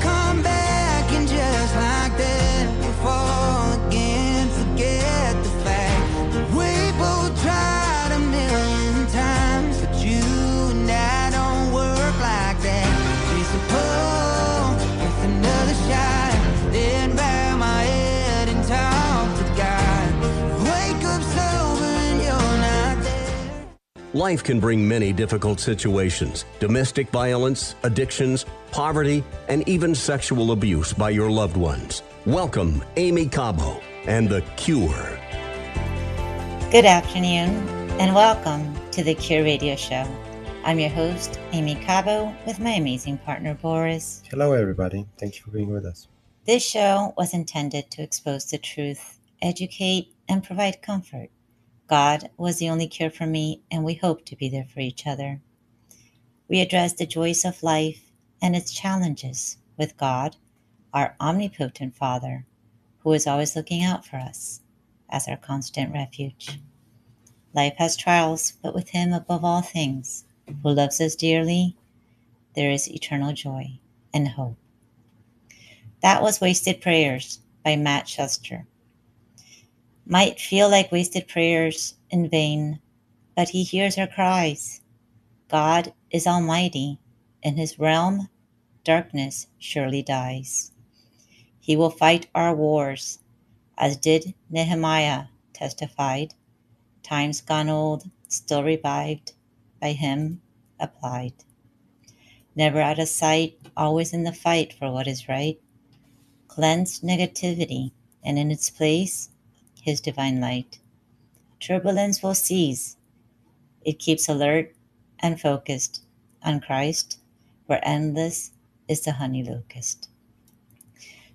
come back Life can bring many difficult situations domestic violence, addictions, poverty, and even sexual abuse by your loved ones. Welcome, Aimee Cabo and The Cure. Good afternoon, and welcome to the Cure Radio Show. I'm your host, Aimee Cabo, with my amazing partner, Boris. Hello, everybody. Thank you for being with us. This show was intended to expose the truth, educate, and provide comfort. God was the only cure for me, and we hope to be there for each other. We address the joys of life and its challenges with God, our omnipotent Father, who is always looking out for us as our constant refuge. Life has trials, but with Him above all things, who loves us dearly, there is eternal joy and hope. That was Wasted Prayers by Matt Schuster. Might feel like wasted prayers in vain, but He hears her cries. God is Almighty. In His realm, darkness surely dies. He will fight our wars, as did Nehemiah testified. Times gone old, still revived, by Him applied. Never out of sight, always in the fight for what is right. Cleanse negativity, and in its place, His divine light. Turbulence will cease. It keeps alert and focused on Christ, where endless is the honey locust.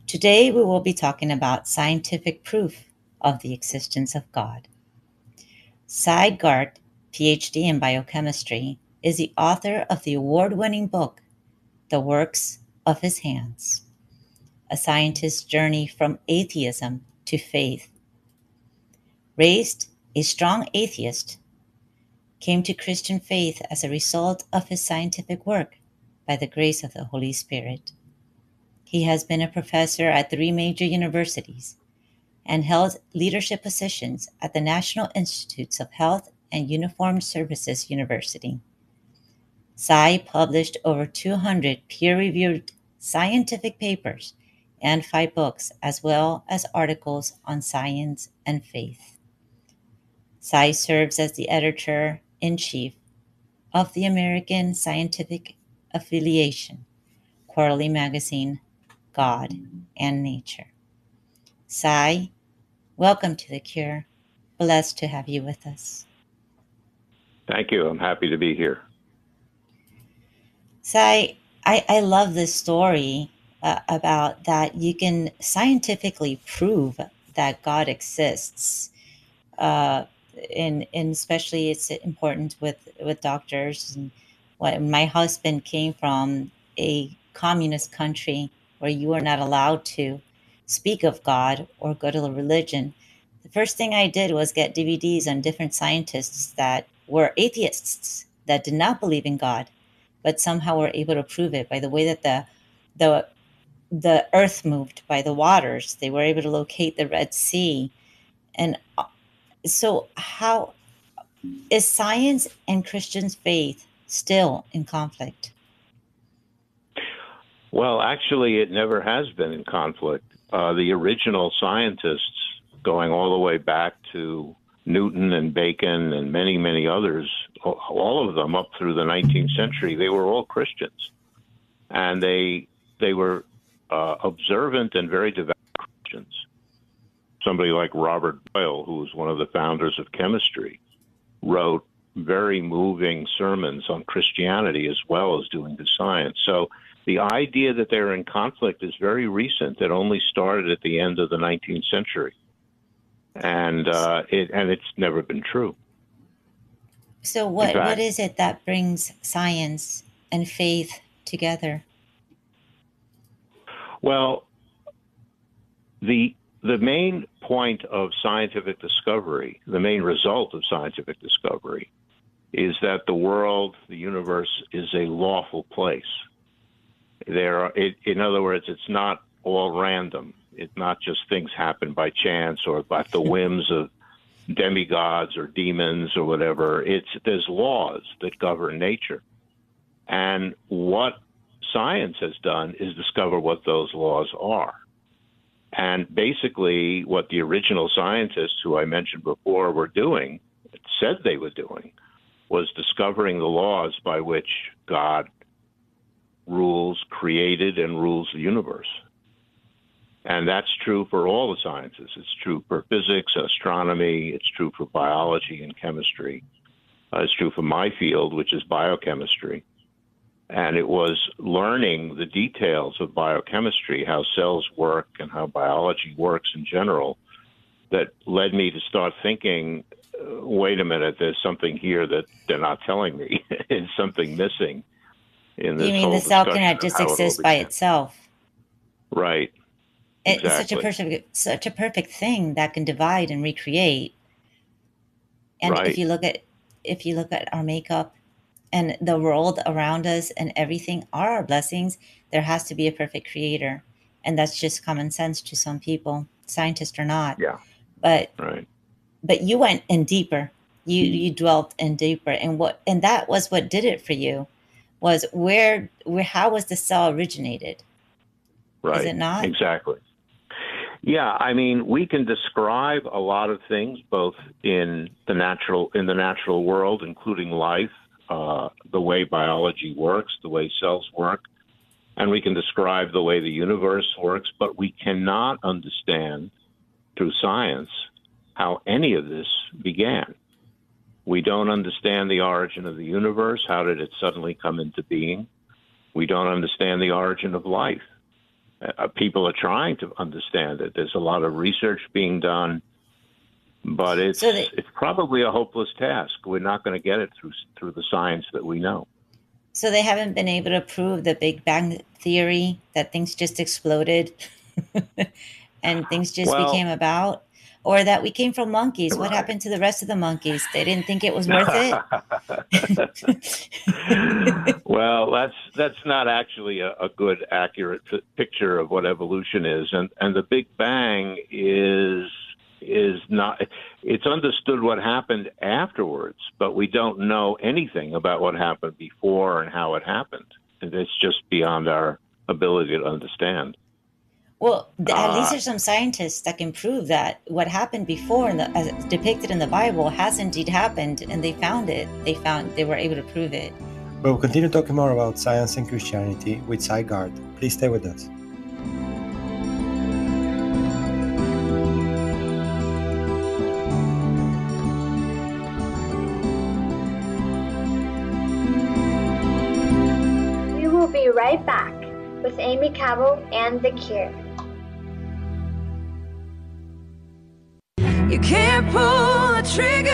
Today, we will be talking about scientific proof of the existence of God. Sy Garte, PhD in biochemistry, is the author of the award winning book, The Works of His Hands A Scientist's Journey from Atheism to Faith. Raised a strong atheist, came to Christian faith as a result of his scientific work by the grace of the Holy Spirit. He has been a professor at three major universities and held leadership positions at the National Institutes of Health and Uniformed Services University. Sy published over 200 peer reviewed scientific papers and five books, as well as articles on science and faith. Sy serves as the editor in chief of the American Scientific Affiliation, quarterly magazine, God and Nature. Sy, welcome to The Cure. Blessed to have you with us. Thank you. I'm happy to be here. Sy, I, I love this story uh, about that you can scientifically prove that God exists. Uh, and, and especially it's important with, with doctors. And what, my husband came from a communist country where you are not allowed to speak of God or go to a religion. The first thing I did was get DVDs on different scientists that were atheists that did not believe in God, but somehow were able to prove it by the way that the the the earth moved by the waters. They were able to locate the Red Sea. And uh, so how is science and Christian faith still in conflict? Well, actually, it never has been in conflict. Uh, the original scientists, going all the way back to Newton and Bacon and many, many others, all of them up through the 19th century, they were all Christians, and they they were uh, observant and very devout Christians. Somebody like Robert Boyle, who was one of the founders of chemistry, wrote very moving sermons on Christianity as well as doing the science. So the idea that they're in conflict is very recent. It only started at the end of the 19th century, and uh, it and it's never been true. So what fact- what is it that brings science and faith together? Well, the the main point of scientific discovery, the main result of scientific discovery, is that the world, the universe, is a lawful place. There, are, it, in other words, it's not all random. It's not just things happen by chance or by the whims of demigods or demons or whatever. It's there's laws that govern nature, and what science has done is discover what those laws are. And basically, what the original scientists who I mentioned before were doing, said they were doing, was discovering the laws by which God rules, created, and rules the universe. And that's true for all the sciences. It's true for physics, astronomy, it's true for biology and chemistry. Uh, it's true for my field, which is biochemistry. And it was learning the details of biochemistry, how cells work and how biology works in general, that led me to start thinking uh, wait a minute, there's something here that they're not telling me. it's something missing in this. You mean the cell cannot just exist by itself? Right. It's exactly. such a perfect, such a perfect thing that can divide and recreate. And right. if you look at, if you look at our makeup, and the world around us and everything are our blessings, there has to be a perfect creator. And that's just common sense to some people, scientists or not. Yeah. But right. but you went in deeper. You mm-hmm. you dwelt in deeper. And what and that was what did it for you was where where how was the cell originated? Right. Is it not? Exactly. Yeah, I mean, we can describe a lot of things, both in the natural in the natural world, including life, uh, the way biology works, the way cells work, and we can describe the way the universe works, but we cannot understand through science how any of this began. We don't understand the origin of the universe. How did it suddenly come into being? We don't understand the origin of life. Uh, people are trying to understand it. There's a lot of research being done but it's so they, it's probably a hopeless task. We're not going to get it through through the science that we know. So they haven't been able to prove the Big Bang theory that things just exploded and things just well, became about or that we came from monkeys. Right. What happened to the rest of the monkeys? They didn't think it was worth it. well, that's that's not actually a, a good accurate p- picture of what evolution is, and and the Big Bang is is not it's understood what happened afterwards but we don't know anything about what happened before and how it happened. And it's just beyond our ability to understand. Well at uh, least there's some scientists that can prove that what happened before the, as depicted in the bible has indeed happened and they found it. They found they were able to prove it. But we'll continue talking more about science and christianity with Sy Garte. please stay with us with Aimee Cabo and The Cure. You can't pull the trigger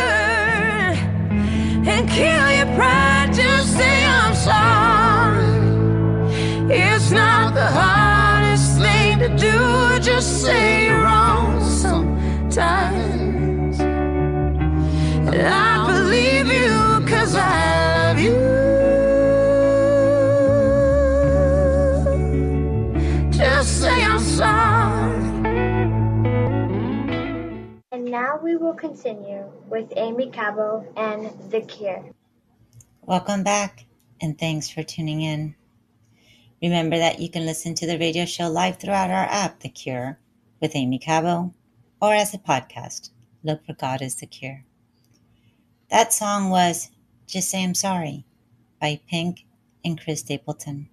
and kill your pride. Say I'm sorry. It's not the hardest thing to do. Just say you're wrong sometimes. Will continue with Aimee Cabo and The Cure. Welcome back, and thanks for tuning in. Remember that you can listen to the radio show live throughout our app, The Cure, with Aimee Cabo, or as a podcast. Look for God is the Cure. That song was Just Say I'm Sorry by Pink and Chris Stapleton.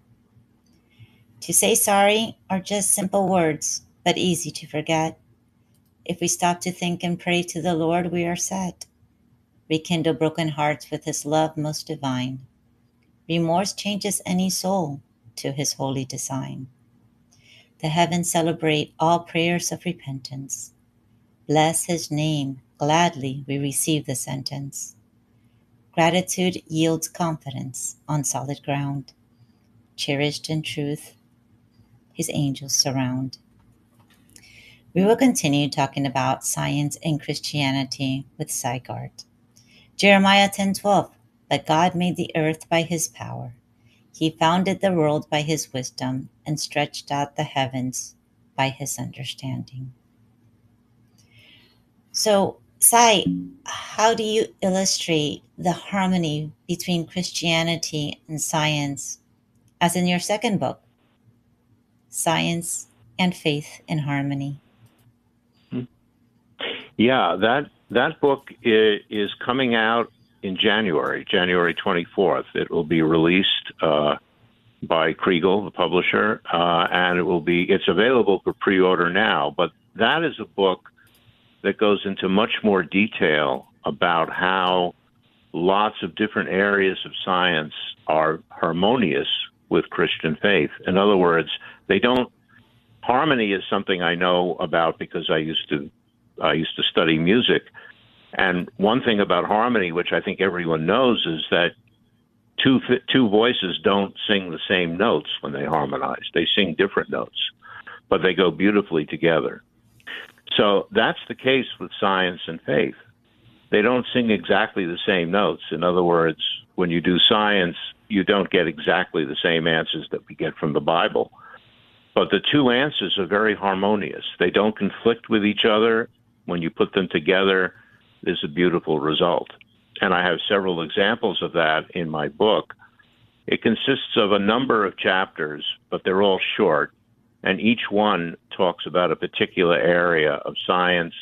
To say sorry are just simple words, but easy to forget. If we stop to think and pray to the Lord, we are set. Rekindle broken hearts with His love most divine. Remorse changes any soul to His holy design. The heavens celebrate all prayers of repentance. Bless His name, gladly we receive the sentence. Gratitude yields confidence on solid ground. Cherished in truth, his angels surround. We will continue talking about science and Christianity with Sy Garte. Jeremiah 10:12 But God made the earth by his power. He founded the world by his wisdom and stretched out the heavens by his understanding. So, Sy, how do you illustrate the harmony between Christianity and science, as in your second book, Science and Faith in Harmony? Yeah, that that book is, coming out in January, January 24th. It will be released uh, by Kregel, the publisher, uh, and it will be it's available for pre-order now. But that is a book that goes into much more detail about how lots of different areas of science are harmonious with Christian faith. In other words, they don't. Harmony is something I know about because I used to I used to study music. And one thing about harmony, which I think everyone knows, is that two two voices don't sing the same notes when they harmonize. They sing different notes, but they go beautifully together. So that's the case with science and faith. They don't sing exactly the same notes. In other words, when you do science, you don't get exactly the same answers that we get from the Bible. But the two answers are very harmonious. They don't conflict with each other. When you put them together, there's a beautiful result. And I have several examples of that in my book. It consists of a number of chapters, but they're all short and each one talks about a particular area of science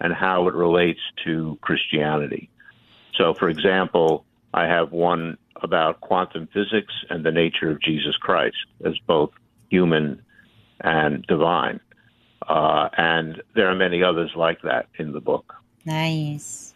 and how it relates to Christianity. So, for example, I have one about quantum physics and the nature of Jesus Christ as both human and divine. Uh, and there are many others like that in the book. Nice.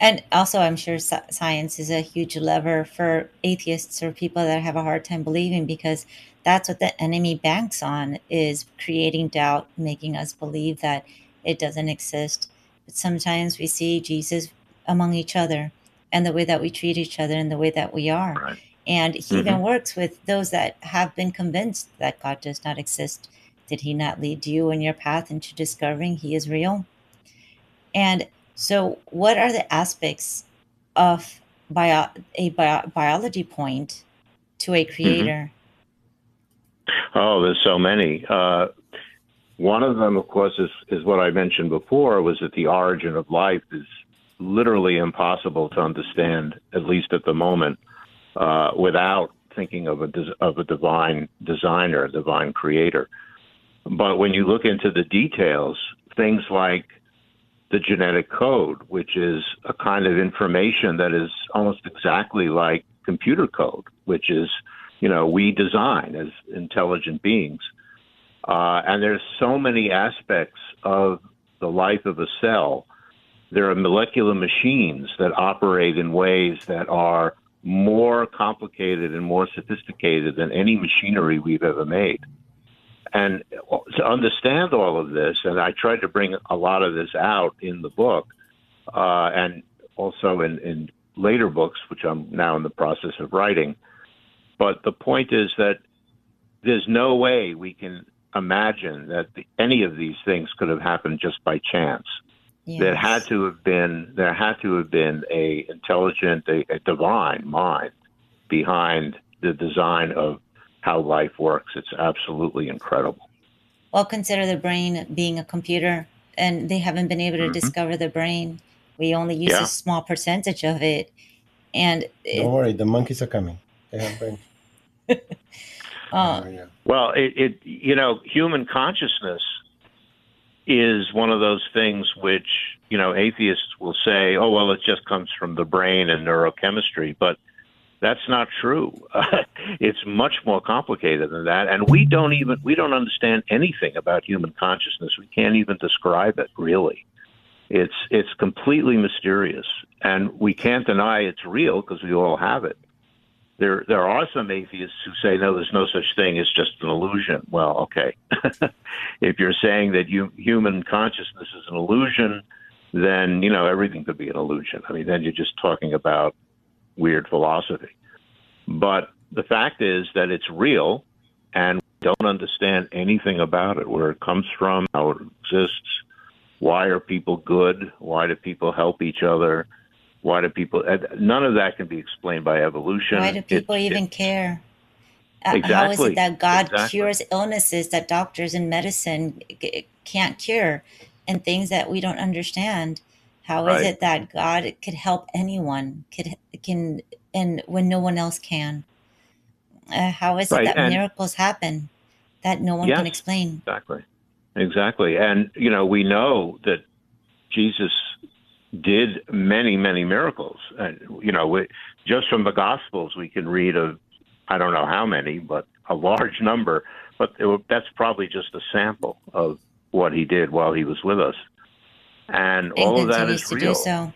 And also, I'm sure science is a huge lever for atheists or people that have a hard time believing because that's what the enemy banks on is creating doubt, making us believe that it doesn't exist. But sometimes we see Jesus among each other and the way that we treat each other and the way that we are. Right. And he Mm-hmm. even works with those that have been convinced that God does not exist. Did he not lead you in your path into discovering he is real? And so, what are the aspects of bio- a bio- biology point to a creator? Oh, there's so many. Uh, one of them, of course, is, is what I mentioned before, was that the origin of life is literally impossible to understand, at least at the moment, uh, without thinking of a of a divine designer, a divine creator. But when you look into the details, things like the genetic code, which is a kind of information that is almost exactly like computer code, which is, you know, we design as intelligent beings. Uh, and there's so many aspects of the life of a cell. There are molecular machines that operate in ways that are more complicated and more sophisticated than any machinery we've ever made. And to understand all of this, and I tried to bring a lot of this out in the book, uh, and also in, in later books, which I'm now in the process of writing. But the point is that there's no way we can imagine that the, any of these things could have happened just by chance. There had to have been there had to have been a intelligent, a, a divine mind behind the design of how life works. It's absolutely incredible. Well, consider the brain being a computer, and they haven't been able to Mhm. discover the brain. We only use Yeah. a small percentage of it, and it, Don't worry, the monkeys are coming. They have brain. uh, Oh, yeah. Well, it, it you know, human consciousness is one of those things which you know atheists will say, "Oh, well, it just comes from the brain and neurochemistry," but that's not true. it's much more complicated than that, and we don't even we don't understand anything about human consciousness. We can't even describe it really. It's it's completely mysterious, and we can't deny it's real because we all have it there there are some atheists who say no, there's no such thing. It's just an illusion. Well, okay. if you're saying that you, human consciousness is an illusion, then you know everything could be an illusion. I mean, then you're just talking about weird philosophy. But the fact is that it's real, and we don't understand anything about it, where it comes from, how it exists. Why are people good? Why do people help each other? Why do people? uh, None of that can be explained by evolution. why do people it- even care? Uh, How is it that God Exactly. cures illnesses that doctors and medicine can't cure and things that we don't understand? How is Right. it that God could help anyone, could can and when no one else can? Uh, how is it that And miracles happen that no one can explain? exactly. Exactly. And, you know, we know that Jesus did many, many miracles. And, you know, we, just from the Gospels, we can read of, I don't know how many, but a large number. But that's probably just a sample of what he did while he was with us. And And all of that is continues is do real so.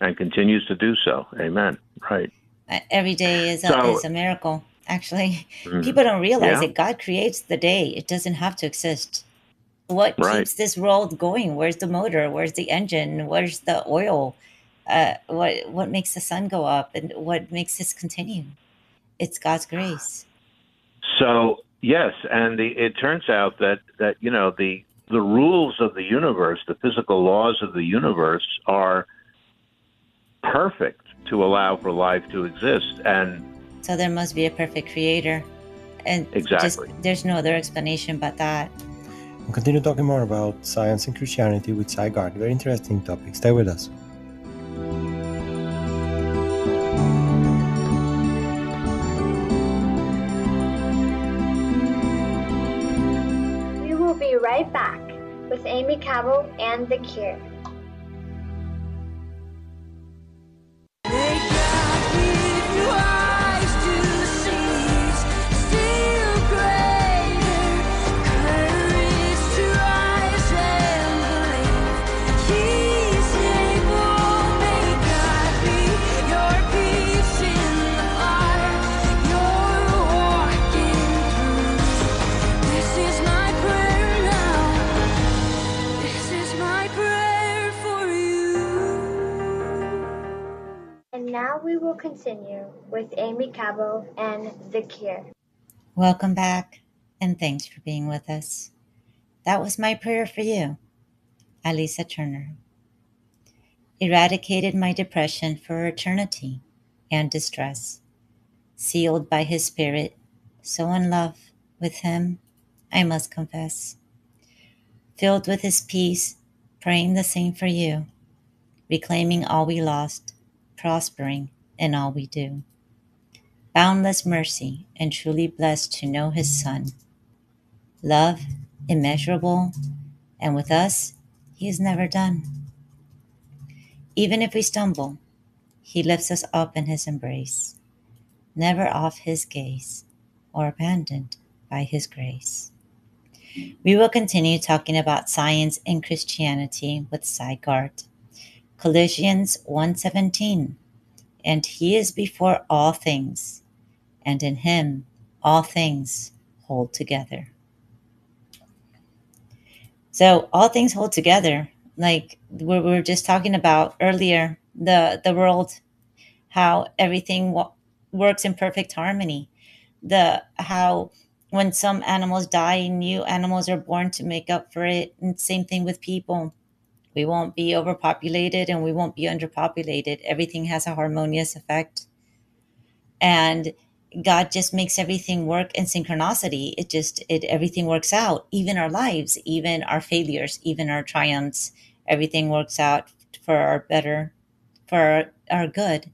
and continues to do so. Amen. Right. Uh, Every day is a, So, is a miracle. Actually, mm, people don't realize yeah, that God creates the day. It doesn't have to exist. What right. keeps this world going? Where's the motor? Where's the engine? Where's the oil? Uh, what what makes the sun go up and what makes this continue? It's God's grace. So yes, and the, it turns out that that you know the the rules of the universe, the physical laws of the universe, are perfect to allow for life to exist. And So there must be a perfect creator. And just exactly, there's no other explanation but that. We'll continue talking more about science and Christianity with Sy Garte. Very interesting topic. Stay with us. We will be right back with Aimee Cabo and The Cure. Now we will continue with Aimee Cabo and The Cure. Welcome back and thanks for being with us. That was my prayer for you, Alisa Turner. Eradicated my depression for eternity and distress. Sealed by his spirit, so in love with him, I must confess. Filled with his peace, praying the same for you, reclaiming all we lost, prospering in all we do. Boundless mercy and truly blessed to know his Son. Love immeasurable, and with us, he is never done. Even if we stumble, he lifts us up in his embrace, never off his gaze or abandoned by his grace. We will continue talking about science and Christianity with Sy Garte. Colossians 1:17 And he is before all things and in him all things hold together. So all things hold together. Like we were just talking about earlier, the the world, how everything wo- works in perfect harmony. The how when some animals die, new animals are born to make up for it. And same thing with people. We won't be overpopulated and we won't be underpopulated. Everything has a harmonious effect. And god just makes everything work in synchronicity. It just it everything works out. Even our lives even our failures even our triumphs everything works out for our better for our, our good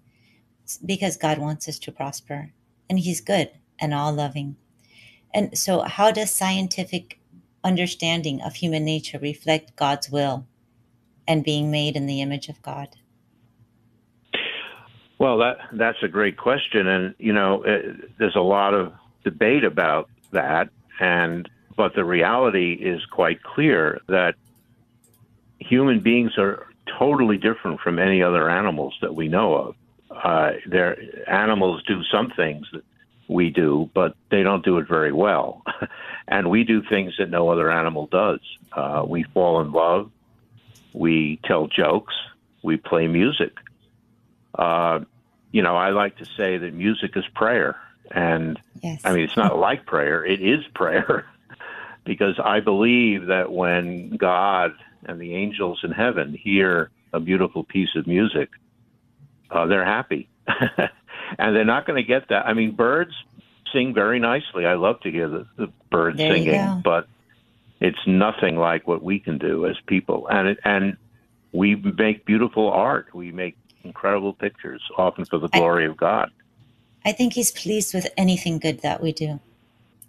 because god wants us to prosper. And he's good and all loving and so how does scientific understanding of human nature reflect god's will and being made in the image of god Well, that that's a great question, and you know, it, there's a lot of debate about that, and but the reality is quite clear that human beings are totally different from any other animals that we know of. Uh, animals do some things that we do, but they don't do it very well, and we do things that no other animal does. Uh, we fall in love, we tell jokes, we play music. Uh, you know, I like to say that music is prayer. And yes I mean, it's not like prayer, it is prayer. because I believe that when God and the angels in heaven hear a beautiful piece of music, uh, they're happy. and they're not going to get that. I mean, birds, sing very nicely. I love to hear the, the birds There singing, but it's nothing like what we can do as people. And it, and we make beautiful art. We make incredible pictures, often for the I- glory of God. I think he's pleased with anything good that we do,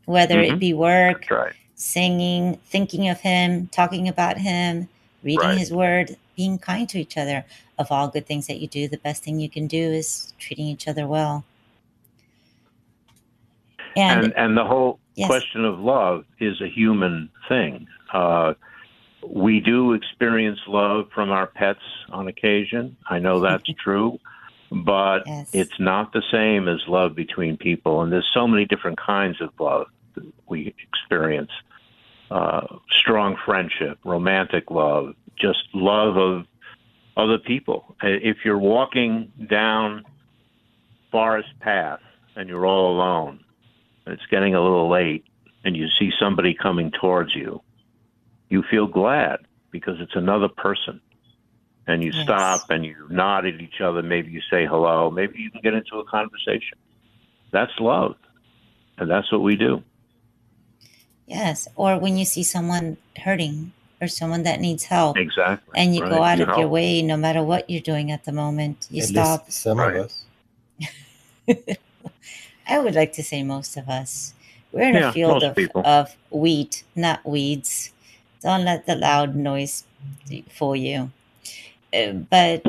whether it Mhm. be work, right. singing, thinking of him, talking about him, reading Right. his word, being kind to each other. Of all good things that you do, the best thing you can do is treating each other well. And, and and the whole Yes. question of love is a human thing. Uh, we do experience love from our pets on occasion. I know that's true, but Yes. it's not the same as love between people. And there's so many different kinds of love that we experience: uh, strong friendship, romantic love, just love of other people. Uh, If you're walking down forest path and you're all alone it's getting a little late and you see somebody coming towards you, you feel glad because it's another person. And you Yes. stop and you nod at each other. Maybe you say hello. Maybe you can get into a conversation. That's love. And that's what we do. yes, or when you see someone hurting or someone that needs help, Exactly. and you go out You of your way, no matter what you're doing at the moment, you At stop. least some Right. of us. I would like to say most of us. We're in Yeah, a field of, people. of wheat, not weeds. Don't let the loud noise fool you. Uh, But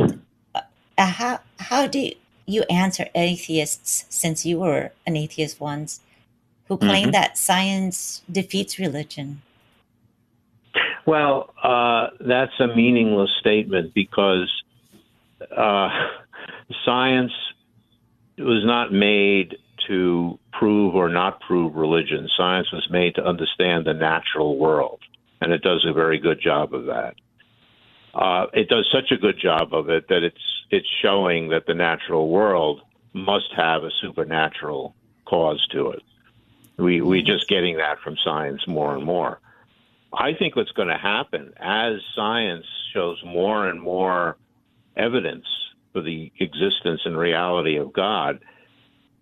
uh, how how do you answer atheists, since you were an atheist once, who claim Mhm. that science defeats religion? Well, uh, that's a meaningless statement because uh, science was not made to prove or not prove religion. Science was made to understand the natural world, and it does a very good job of that. Uh, it does such a good job of it that it's it's showing that the natural world must have a supernatural cause to it. We we just getting that from science more and more. I think what's going to happen as science shows more and more evidence for the existence and reality of God,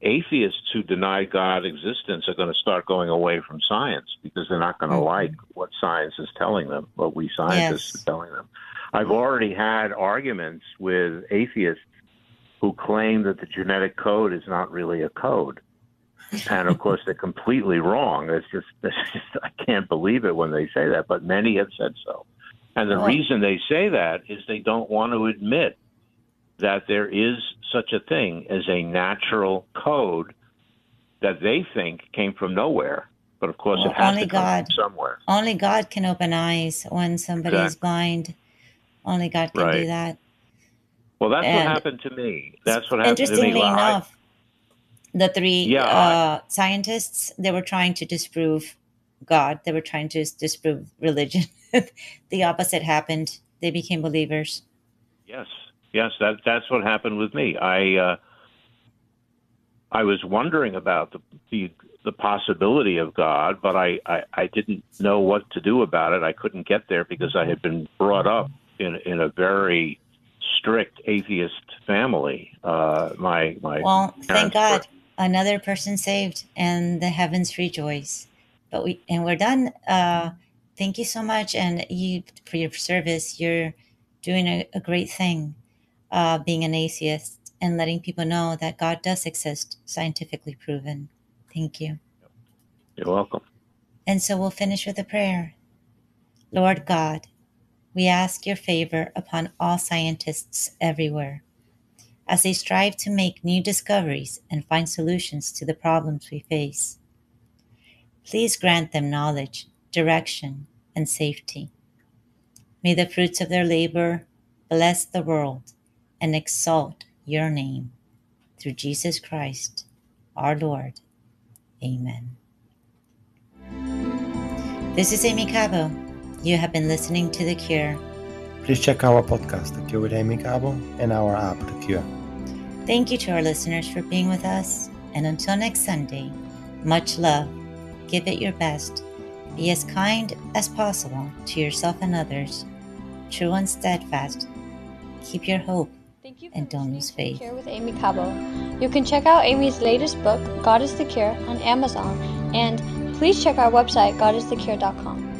atheists who deny God existence are going to start going away from science because they're not going to Mhm. like what science is telling them, what we scientists Yes. are telling them. I've already had arguments with atheists who claim that the genetic code is not really a code and of course they're completely wrong. It's just, it's just I can't believe it when they say that, but many have said so. And the Well- reason they say that is they don't want to admit that there is such a thing as a natural code that they think came from nowhere. But of course, Well, it has only to come God. from somewhere. Only God can open eyes when somebody is Exactly. blind. Only God can do that. Well, that's And- what happened to me. That's what happened to me. Interestingly Well, I- enough, the three Yeah, I- uh, scientists they were trying to disprove God. They were trying to disprove religion. the opposite happened. They became believers. Yes, yes, that that's what happened with me. I uh, I was wondering about the, the the possibility of God, but I, I I didn't know what to do about it. I couldn't get there because I had been brought up in in a very strict atheist family. Uh, my my Well, thank parents were- God, another person saved, and the heavens rejoice. But we and we're done. Uh, thank you so much, and you for your service. You're doing a, a great thing, uh, being an atheist and letting people know that God does exist, scientifically proven. Thank you. You're welcome. And so we'll finish with a prayer. Lord God, we ask your favor upon all scientists everywhere as they strive to make new discoveries and find solutions to the problems we face. Please grant them knowledge, direction, and safety. May the fruits of their labor bless the world and exalt your name. Through Jesus Christ, our Lord. Amen. This is Aimee Cabo. You have been listening to The Cure. Please check our podcast, The Cure with Aimee Cabo, and our app, The Cure. Thank you to our listeners for being with us. And until next Sunday, much love. Give it your best. Be as kind as possible to yourself and others. True and steadfast. Keep your hope Thank you for and don't lose faith. Cure with Aimee Cabo. You can check out Aimee's latest book, God is the Cure, on Amazon, and please check our website, godisthecure.com.